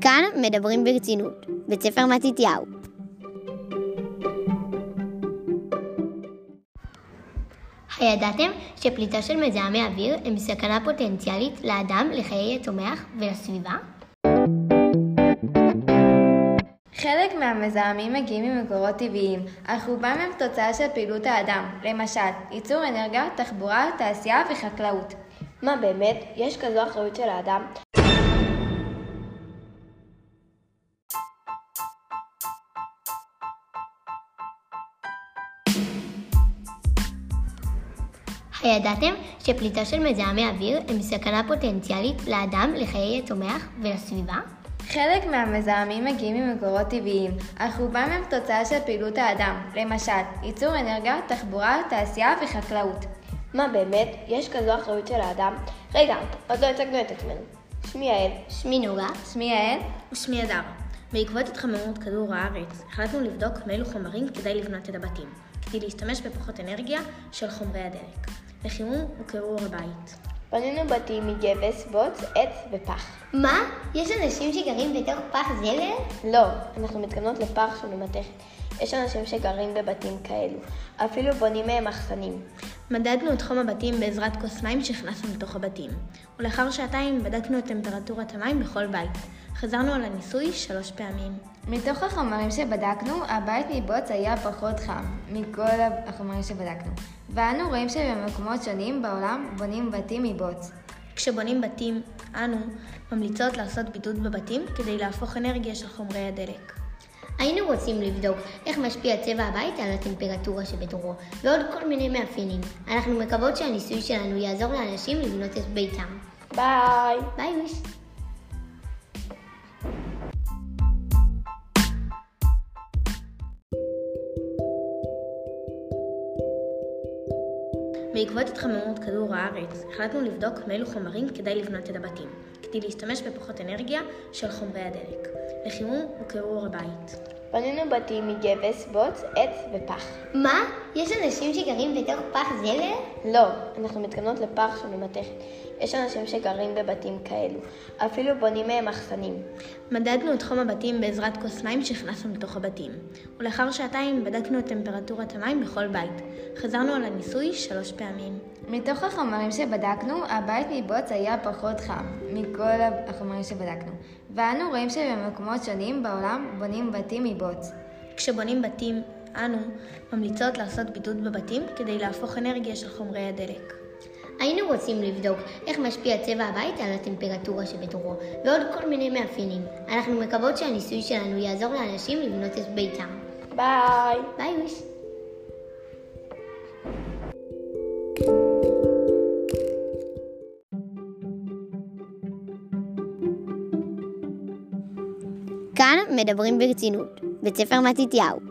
כאן מדברים ברצינות, בית ספר מתתיהו. הידעתם שפליטה של מזהמי אוויר הם סכנה פוטנציאלית לאדם, לחיי הצומח ולסביבה? חלק מהמזהמים מגיעים ממקורות טבעיים, אך רובם הם תוצאה של פעילות האדם, למשל, ייצור אנרגיה, תחבורה, תעשייה וחקלאות. מה באמת? יש כזו אחריות של האדם? הידעתם שפליטה של מזהמי אוויר הם סכנה פוטנציאלית לאדם, לחיי הצומח ולסביבה? חלק מהמזהמים מגיעים ממקורות טבעיים, אך רובם הם תוצאה של פעילות האדם, למשל, ייצור אנרגיה, תחבורה, תעשייה וחקלאות. מה באמת? יש כזו אחריות של האדם? רגע, עוד לא הצגנו את עצמנו. שמי יעל. שמי נוגה. שמי יעל. ושמי אדר. בעקבות התחממות כדור הארץ, החלטנו לבדוק מאילו חומרים כדאי לבנות את הבתים, כדי להשתמש בפחות אנרגיה של חומרי הדלק, לחימום וקירור הבית. בנינו בתים מגבס, בוץ, עץ ופח. מה? יש אנשים שגרים בתוך פח זבל? לא, אנחנו מתכוונות לפח שהוא ממתכת. יש אנשים שגרים בבתים כאלו, אפילו בונים מהם מחסנים. מדדנו את חום הבתים בעזרת כוס מים שהכנסנו לתוך הבתים, ולאחר שעתיים בדקנו את טמפרטורת המים בכל בית. חזרנו על הניסוי שלוש פעמים. מתוך החומרים שבדקנו, הבית מבוץ היה פחות חם מכל החומרים שבדקנו, ואנו רואים שבמקומות שונים בעולם בונים בתים מבוץ. כשבונים בתים, אנו ממליצות לעשות בידוד בבתים כדי להפוך אנרגיה של חומרי הדלק. היינו רוצים לבדוק איך משפיע צבע הבית על הטמפרטורה שבתורו, ועוד כל מיני מאפיינים. אנחנו מקוות שהניסוי שלנו יעזור לאנשים לבנות את ביתם. ביי! ביי ויש! בעקבות התחממות כדור הארץ, החלטנו לבדוק מאילו חומרים כדאי לבנות את הבתים, כדי להשתמש בפחות אנרגיה של חומרי הדלק, לחימום וקירור הבית. בנינו בתים מגבס, בוץ, עץ ופח. מה? יש אנשים שגרים בתוך פח זבל? לא, אנחנו מתכוונות לפח שהוא ממתכת. יש אנשים שגרים בבתים כאלו, אפילו בונים מהם מחסנים. מדדנו את חום הבתים בעזרת כוס מים שהכנסנו לתוך הבתים, ולאחר שעתיים בדקנו את טמפרטורת המים בכל בית. חזרנו על הניסוי שלוש פעמים. מתוך החומרים שבדקנו, הבית מבוץ היה פחות חם מכל החומרים שבדקנו, ואנו רואים שבמקומות שונים בעולם בונים בתים מבוץ. כשבונים בתים, אנו ממליצות לעשות בידוד בבתים כדי להפוך אנרגיה של חומרי הדלק. היינו רוצים לבדוק איך משפיע צבע הבית על הטמפרטורה שבתורו, ועוד כל מיני מאפיינים. אנחנו מקוות שהניסוי שלנו יעזור לאנשים לבנות את ביתם. ביי! ביי ויש! כאן מדברים ברצינות, בית ספר מתתיהו.